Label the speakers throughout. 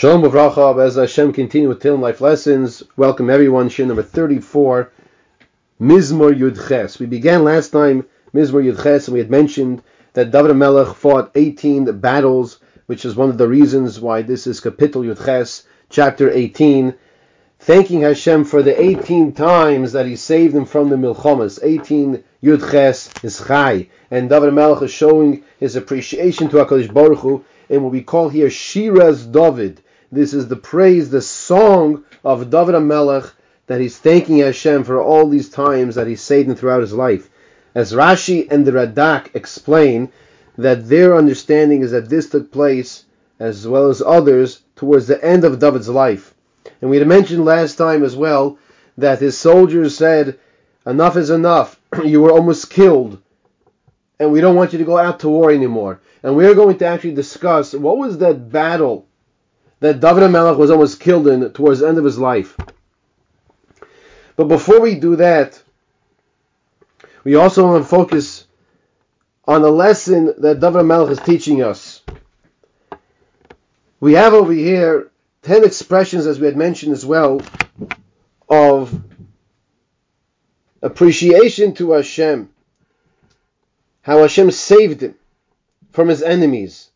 Speaker 1: Shalom Uvracha, as Hashem continue with Tehillim Life Lessons. Welcome everyone, Shir number 34, Mizmor Yudches. We began last time Mizmor Yudches, and we had mentioned that David Melech fought 18 battles, which is one of the reasons why this is Kapitel Yudches, chapter 18, thanking Hashem for the 18 times that He saved him from the Milchomas. 18 Yudches is Chai, and David Melech is showing his appreciation to HaKadosh Baruch Hu, in what we call here Shiras David, this is the praise, the song of David HaMelech that he's thanking Hashem for all these times that he saved him throughout his life. As Rashi and the Radak explain, that their understanding is that this took place, as well as others, towards the end of David's life. And we had mentioned last time as well that his soldiers said, Enough is enough. you were almost killed. And we don't want you to go out to war anymore. And we are going to actually discuss what was that battle that David HaMelech was almost killed in towards the end of his life. But before we do that, we also want to focus on the lesson that David HaMelech is teaching us. We have over here 10 expressions, as we had mentioned as well, of appreciation to Hashem. How Hashem saved him from his enemies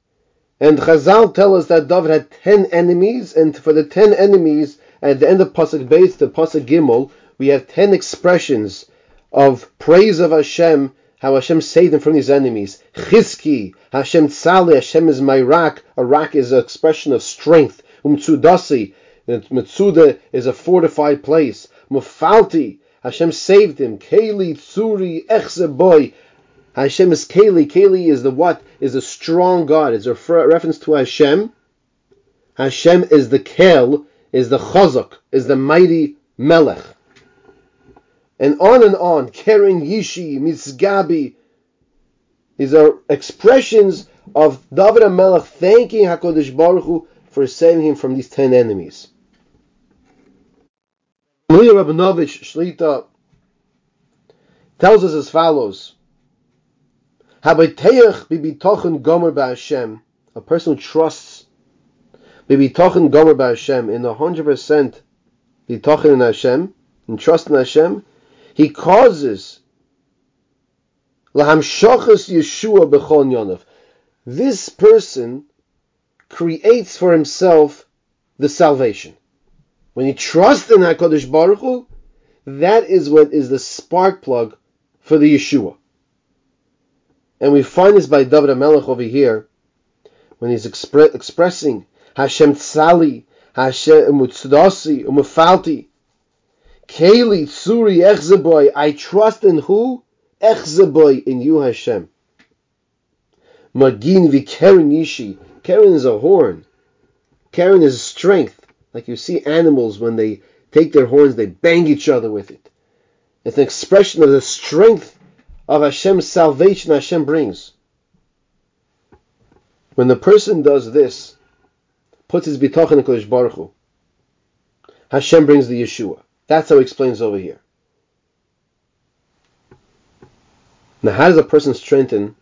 Speaker 1: and Chazal tell us that David had ten enemies, and for the ten enemies, at the end of Pasuk Beis to Pasuk Gimel, we have ten expressions of praise of Hashem, how Hashem saved him from these enemies. Chizki, Hashem Tzali, Hashem is my rock. A rock is an expression of strength. Umtsudasi, Mitsuda is a fortified place. Mufalti, Hashem saved him. Keli, Tsuri, Echzeboy, Hashem is Keli. Keli is the what? Is a strong God. It's a reference to Hashem. Hashem is the Kel, is the Chazak, is the mighty Melech. And on and on. Keren Yishi, Mitzgabi. These are expressions of David Melech thanking HaKadosh Baruch Hu for saving him from these ten enemies. Maria Rabinovich Shlita tells us as follows. Habayteach bibitochen gomer ba'Hashem, a person who trusts bibitochen gomer ba'Hashem in a hundred percent bitochen in Hashem, and trust in Hashem, he causes lahamshachas Yeshua bechon yonav. This person creates for himself the salvation. When he trusts in HaKadosh Baruch Hu, that is what is the spark plug for the Yeshua. And we find this by David Melech over here, when he's expre- expressing Hashem Tzali, Hashem Mutzadasi, Umufalti, Keli Tsuri Echzeboy, I trust in who? Echzeboy, in you Hashem. Magin Keren Yishi, Keren is a horn. Keren is strength. Like you see animals when they take their horns, they bang each other with it. It's an expression of the strength of Hashem's salvation Hashem brings. When the person does this, puts his bitachon in Kodesh Baruch Hu, Hashem brings the Yeshua. That's how he explains over here. Now, how does a person strengthen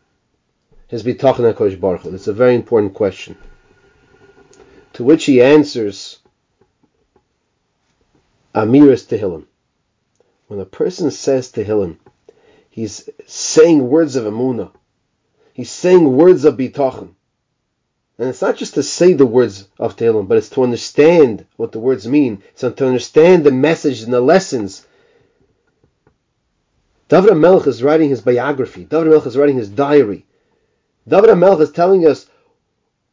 Speaker 1: his bitachon Kodesh Baruch Hu? That's a very important question. To which he answers, Amiras Tehillim. When a person says Tehillim, He's saying words of Amunah. He's saying words of Bitachon. And it's not just to say the words of Tehillim, but it's to understand what the words mean. It's to understand the message and the lessons. David Melch is writing his biography. David Melch is writing his diary. David Melch is telling us,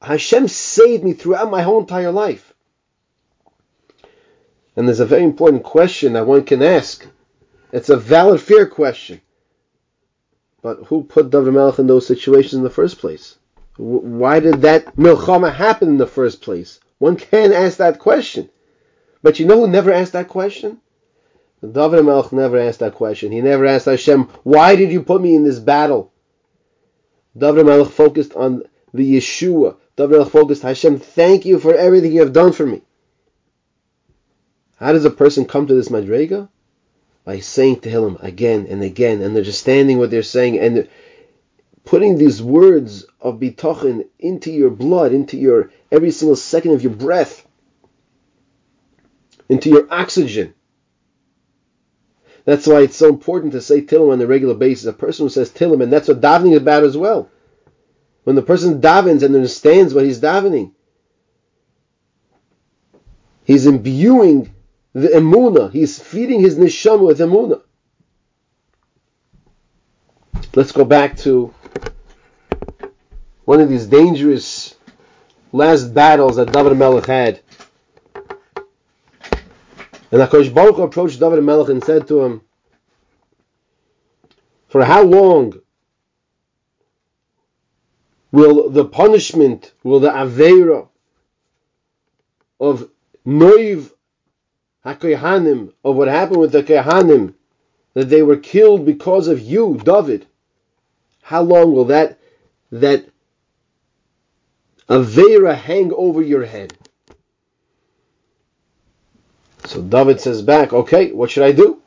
Speaker 1: Hashem saved me throughout my whole entire life. And there's a very important question that one can ask. It's a valid, fair question. But who put David Melech in those situations in the first place? Why did that milchama happen in the first place? One can ask that question. But you know who never asked that question? David Melech never asked that question. He never asked Hashem, why did you put me in this battle? David Melech focused on the Yeshua. David Melech focused, Hashem, thank you for everything you have done for me. How does a person come to this madrega? By saying Tehillim again and again, and they're just standing what they're saying and putting these words of bitachon into your blood, into your every single second of your breath, into your oxygen. That's why it's so important to say Tillim on a regular basis. A person who says Tillim, and that's what davening is about as well. When the person davens and understands what he's davening, he's imbuing the emuna. He's feeding his neshama with emuna. Let's go back to one of these dangerous last battles that David Melech had. And Hakadosh Baruch approached David Melech and said to him, "For how long will the punishment, will the avera of noiv of what happened with the kehanim, that they were killed because of you, David? How long will that that avera hang over your head?" So David says back, okay, what should I do?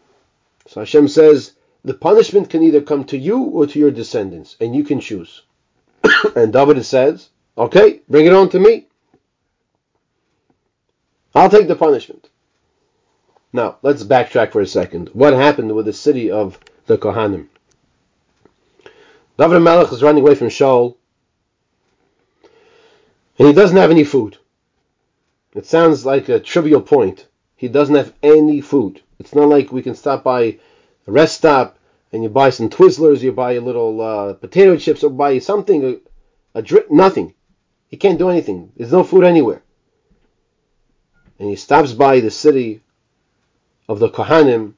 Speaker 1: So Hashem says, the punishment can either come to you or to your descendants, and you can choose. and David says, okay, bring it on to me. I'll take the punishment. Now, let's backtrack for a second. What happened with the city of the Kohanim? David Melech is running away from Shaul, and he doesn't have any food. It sounds like a trivial point, he doesn't have any food. It's not like we can stop by a rest stop and you buy some Twizzlers, you buy a little uh, potato chips, or buy something, a, a drink, nothing. He can't do anything. There's no food anywhere. And he stops by the city of the Kohanim.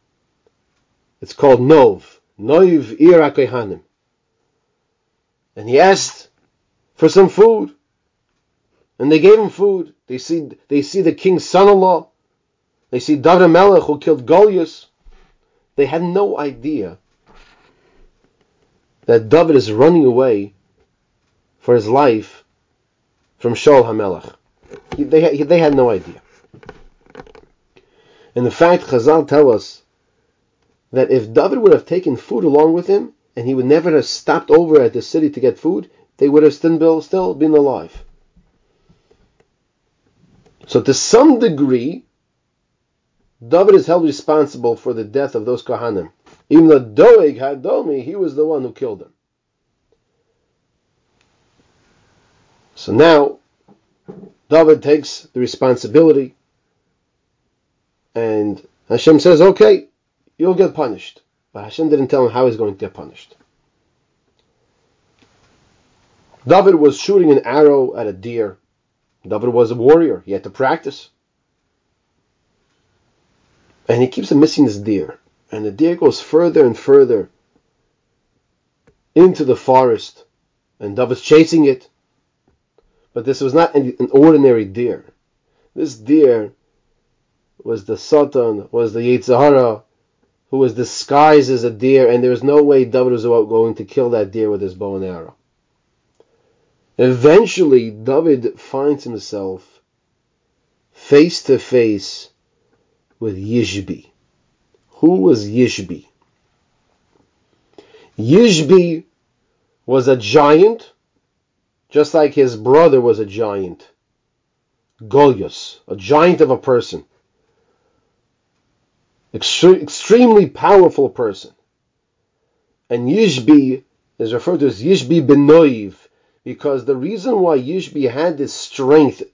Speaker 1: It's called Nov. Nov Ira Kohanim. And he asked for some food. And they gave him food. They see they see the king's son-in-law. They see David Melech who killed Goliath. They had no idea that David is running away for his life from Shaul HaMelech. They, they had no idea. And the fact, Chazal tell us that if David would have taken food along with him, and he would never have stopped over at the city to get food, they would have still, still been alive. So to some degree, David is held responsible for the death of those Kohanim. Even though Doeg had Hadomi, he was the one who killed them. So now, David takes the responsibility, and Hashem says, okay, you'll get punished. But Hashem didn't tell him how he's going to get punished. David was shooting an arrow at a deer. David was a warrior. He had to practice and he keeps missing his deer. And the deer goes further and further into the forest, and Dove is chasing it. But this was not an ordinary deer. This deer was the Satan, was the Yitzhara, who was disguised as a deer, and there was no way David was going to kill that deer with his bow and arrow. Eventually, David finds himself face to face with Yishbi. Who was Yishbi? Yishbi was a giant, just like his brother was a giant. Goliath, a giant of a person. Extre- extremely powerful person. And Yishbi is referred to as Yishbi ben Noiv because the reason why Yishbi had this strength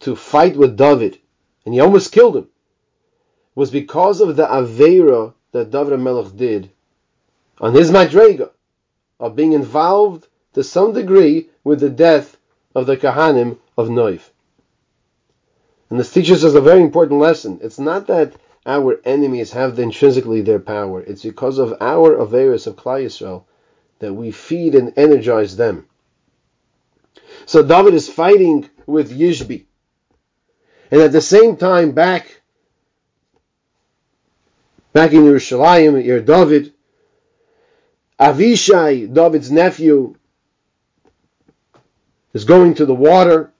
Speaker 1: to fight with David, and he almost killed him, was because of the Aveira that David Melech did on his Madrega of being involved to some degree with the death of the Kahanim of Noiv. And this teaches us a very important lesson. It's not that our enemies have intrinsically their power. It's because of our Averis of Klal Yisrael that we feed and energize them. So David is fighting with Yishbi. And at the same time, back back in Yerushalayim, your David, Avishai, David's nephew, is going to the water,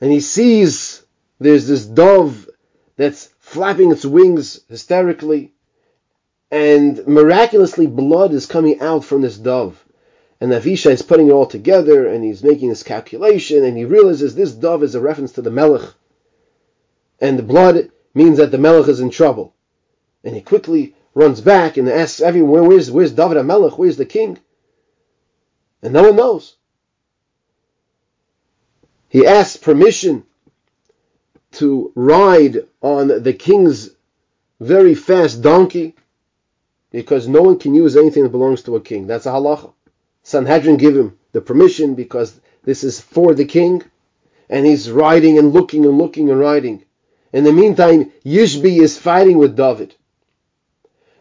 Speaker 1: and he sees there's this dove that's flapping its wings hysterically, and miraculously blood is coming out from this dove. And Avishai is putting it all together, and he's making this calculation, and he realizes this dove is a reference to the Melech, and the blood means that the Melech is in trouble. And he quickly runs back and asks everyone, where's, where's David HaMelech? Where's the king? And no one knows. He asks permission to ride on the king's very fast donkey because no one can use anything that belongs to a king. That's a halacha. Sanhedrin give him the permission because this is for the king, and he's riding and looking and looking and riding. In the meantime, Yishbi is fighting with David.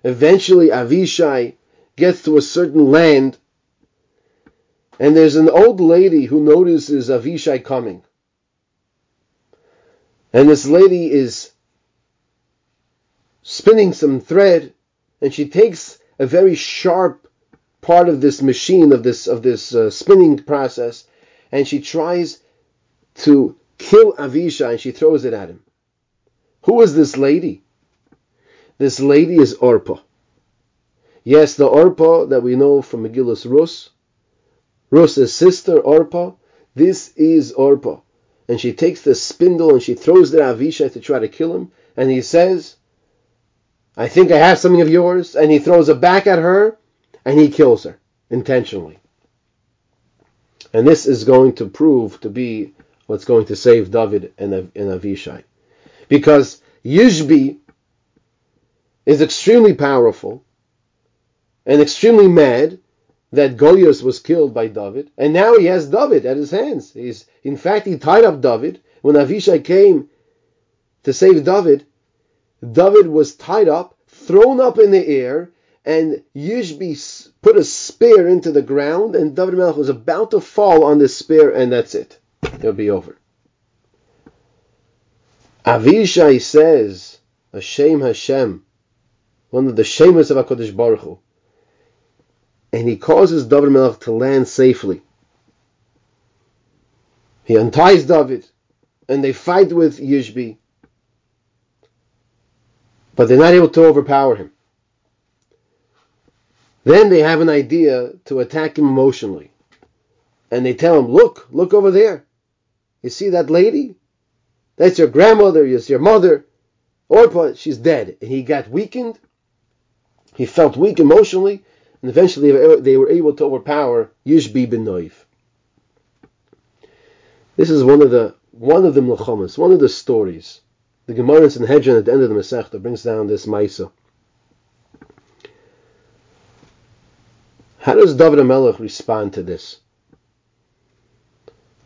Speaker 1: Eventually, Avishai gets to a certain land, and there's an old lady who notices Avishai coming. And this lady is spinning some thread, and she takes a very sharp part of this machine of this of this uh, spinning process, and she tries to kill Avishai, and she throws it at him. Who is this lady? This lady is Orpah. Yes, the Orpah that we know from Megillus Rus, Rus's sister Orpah. This is Orpah. And she takes the spindle and she throws it at Avishai to try to kill him. And he says, I think I have something of yours. And he throws it back at her and he kills her intentionally. And this is going to prove to be what's going to save David and, and Avishai. Because Yishbi is extremely powerful and extremely mad that Goliath was killed by David, and now he has David at his hands. He's, in fact, he tied up David. When Avishai came to save David, David was tied up, thrown up in the air, and Yishbi put a spear into the ground, and David Melech was about to fall on this spear, and that's it. It'll be over. Avishai says, Hashem Hashem, one of the shameless of HaKadosh Baruch Hu, and he causes David Melech to land safely. He unties David, and they fight with Yishbi, but they're not able to overpower him. Then they have an idea to attack him emotionally. And they tell him, Look, look over there. You see that lady? That's your grandmother, it's your mother. Orpah, she's dead. And he got weakened. He felt weak emotionally, and eventually they were able to overpower Yishbi bin Noiv. This is one of the one of the mlachamas, one of the stories. The Gemara in Sanhedrin at the end of the Masechta brings down this Maisa. How does David HaMelech respond to this?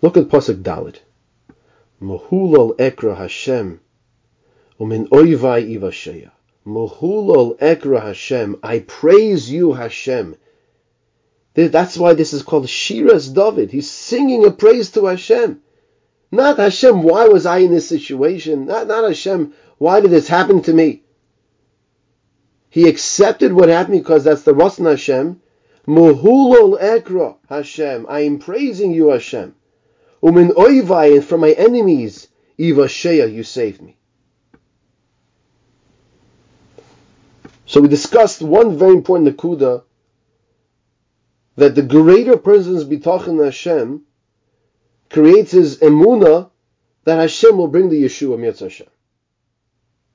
Speaker 1: Look at Pasuk Dalit. Mahulal ekra Hashem, umin oivai ivasheya. Mahulal ekra Hashem. I praise you, Hashem. That's why this is called Shiras David. He's singing a praise to Hashem. Not Hashem, why was I in this situation? Not, not Hashem, why did this happen to me? He accepted what happened because that's the Rasan Hashem. Muhulol ekra Hashem. I am praising you, Hashem. Umin oivai, and from my enemies, Ivashea, you saved me. So we discussed one very important nakuda that the greater person's bitachon Hashem creates his emuna that Hashem will bring the Yeshua Mirz Hashem.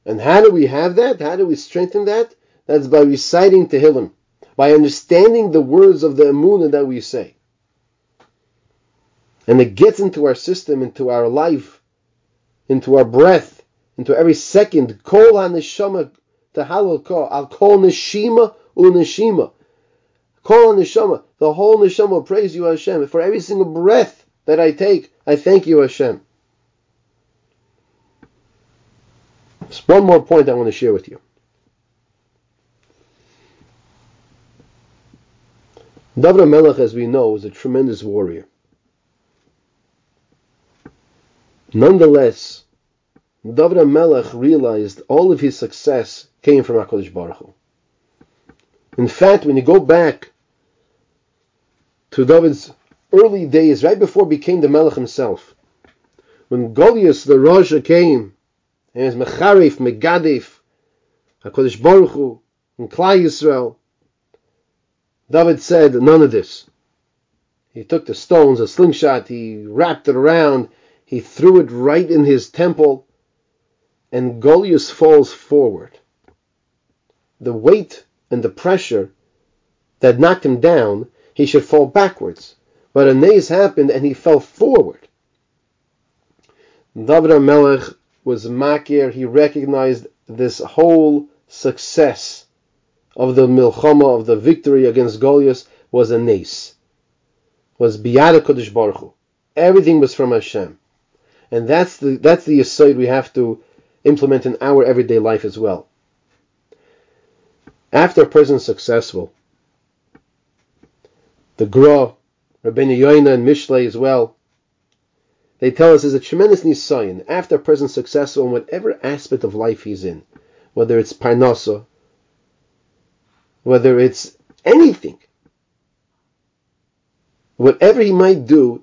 Speaker 1: And how do we have that? How do we strengthen that? That's by reciting Tehillim, by understanding the words of the emuna that we say and it gets into our system, into our life, into our breath, into every second. Kol haneshama tahalal kol al kol neshima uneshima. Kol haneshama, the whole neshama praise you Hashem for every single breath that I take. I thank you Hashem. Just one more point I want to share with you. David Melech, as we know, was a tremendous warrior. Nonetheless, David Melech realized all of his success came from HaKadosh Baruch Hu. In fact, when you go back to David's early days, right before he became the Melech himself, when Goliath the Raja came, and was Mecharif, Megadif, HaKadosh Baruch Hu, and Klal Yisrael, David said, none of this. He took the stones, a slingshot, he wrapped it around, he threw it right in his temple, and Goliath falls forward. The weight and the pressure that knocked him down, he should fall backwards. But a naze happened and he fell forward. David Melech was makir, he recognized this whole success of the milchama, of the victory against Goliath, was a nace, was biyad Kodesh Baruch Hu. Everything was from Hashem. And that's the, that's the aside we have to implement in our everyday life as well. After a person successful, the Gra, Rabbeinu Yoina and Mishlei as well, they tell us there's a tremendous nisayon after a person successful in whatever aspect of life he's in, whether it's parnasa, whether it's anything, whatever he might do,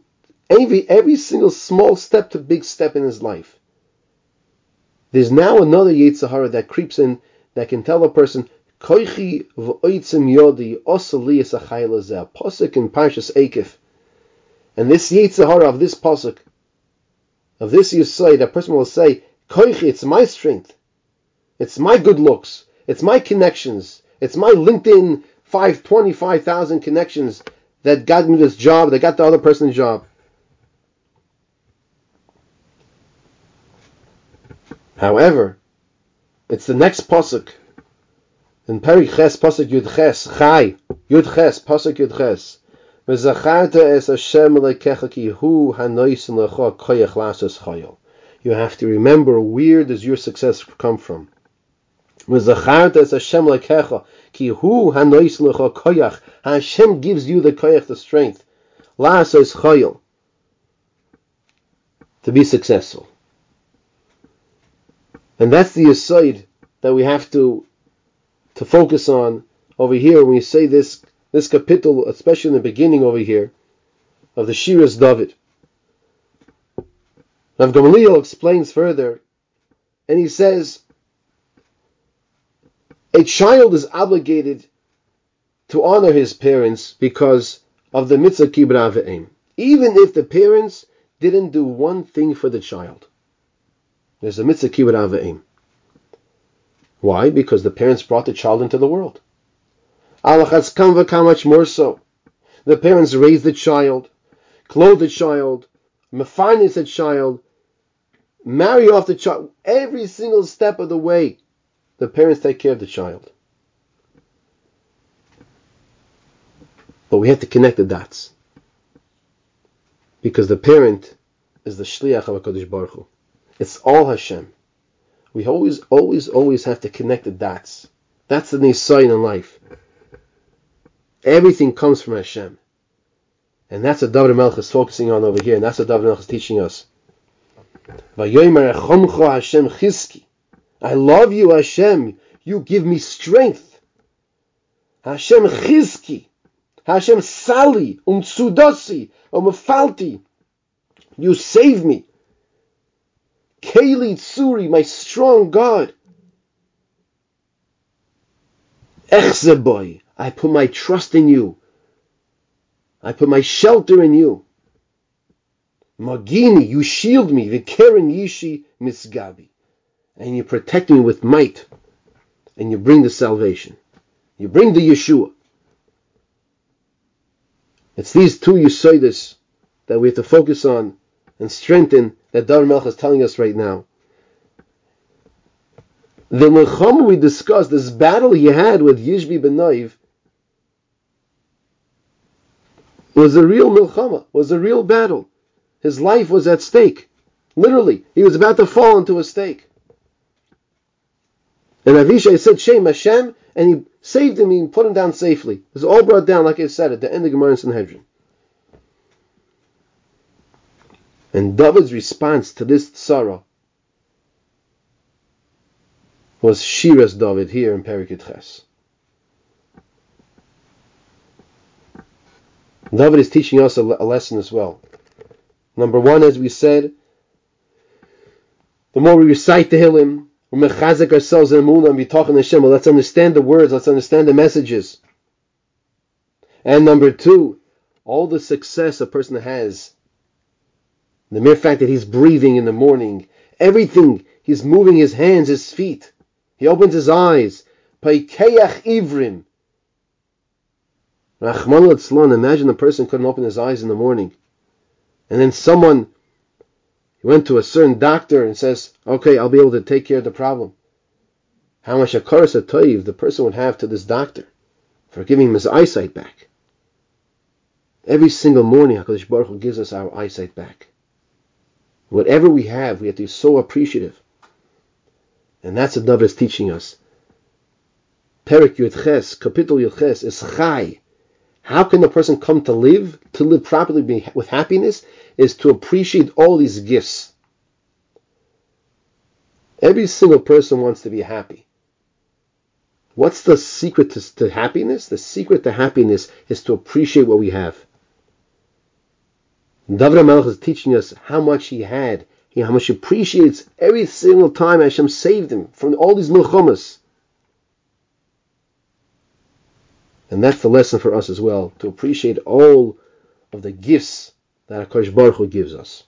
Speaker 1: every every single small step to big step in his life. There's now another Yetzirah that creeps in that can tell a person, Koichi v'oitzim yodi osali esachayla Pasuk in Parshas Eikev. And this Yetzirah of this Pasuk, of this Yisai, that person will say, Koichi, it's my strength. It's my good looks. It's my connections. It's my LinkedIn 525,000 connections that got me this job, that got the other person the job. However, it's the next pasuk in Perik Ches pasuk Yud Ches Chai Yud Ches pasuk Yud Ches. V'zacharta es Hashem lekecha ki hu hanoisin lecha koyach lasas chayil. You have to remember where does your success come from. V'zacharta es Hashem lekecha ki hu hanoisin lecha koyach. Hashem gives you the koyach, the strength. Lasas chayil. To be successful. And that's the aside that we have to to focus on over here when we say this this Kapitel, especially in the beginning over here of the Shiras David. Rav Gamaliel explains further, and he says, a child is obligated to honor his parents because of the mitzvah kibbutz even if the parents didn't do one thing for the child. There's a mitzvah kibbut ava'im. Why? Because the parents brought the child into the world. Alachas kamva how much more so. The parents raise the child, clothe the child, finance the child, marry off the child. Every single step of the way, the parents take care of the child. But we have to connect the dots. Because the parent is the shliach of HaKadosh Baruch Hu. It's all Hashem. We always, always, always have to connect the dots. That's the nisayin in life. Everything comes from Hashem. And that's what David Melch is focusing on over here, and that's what David Melch is teaching us. I love you, Hashem. You give me strength. Hashem chizki. Hashem sali, um tsudasi, um. You save me. Keli Tsuri, my strong God. Echzeboy, I put my trust in you. I put my shelter in you. Magini, you shield me. Vikeren Yishi Misgabi. And you protect me with might. And you bring the salvation. You bring the Yeshua. It's these two Yesodis that we have to focus on and strengthen that Dar Melch is telling us right now. The Melchama we discussed, this battle he had with Yishbi ben Naiv, was a real Melchama, was a real battle. His life was at stake. Literally, he was about to fall into a stake. And Avishai said, Shem Hashem, and he saved him, he put him down safely. It was all brought down, like I said, at the end of Gemara Sanhedrin. And David's response to this tzara was Shiras David here in Perikut Ches. David is teaching us a, a, lesson as well. Number one, as we said, the more we recite Tehillim, we mechazik ourselves in the moon and we talk in Hashem, well, let's understand the words, let's understand the messages. And number two, all the success a person has, the mere fact that he's breathing in the morning, everything, he's moving his hands, his feet, he opens his eyes, imagine the person couldn't open his eyes in the morning. And then someone went to a certain doctor and says, okay, I'll be able to take care of the problem. How much a karas the person would have to this doctor for giving him his eyesight back. Every single morning, HaKadosh Baruch Hu gives us our eyesight back. Whatever we have, we have to be so appreciative. And that's what David is teaching us. Perik Yud Ches, Kapitel Yud Ches, is Chai. How can a person come to live, to live properly with happiness, is to appreciate all these gifts. Every single person wants to be happy. What's the secret to, to happiness? The secret to happiness is to appreciate what we have. David HaMelech is teaching us how much he had, how much he appreciates every single time Hashem saved him from all these milchomas. And that's the lesson for us as well, to appreciate all of the gifts that HaKadosh Baruch Hu gives us.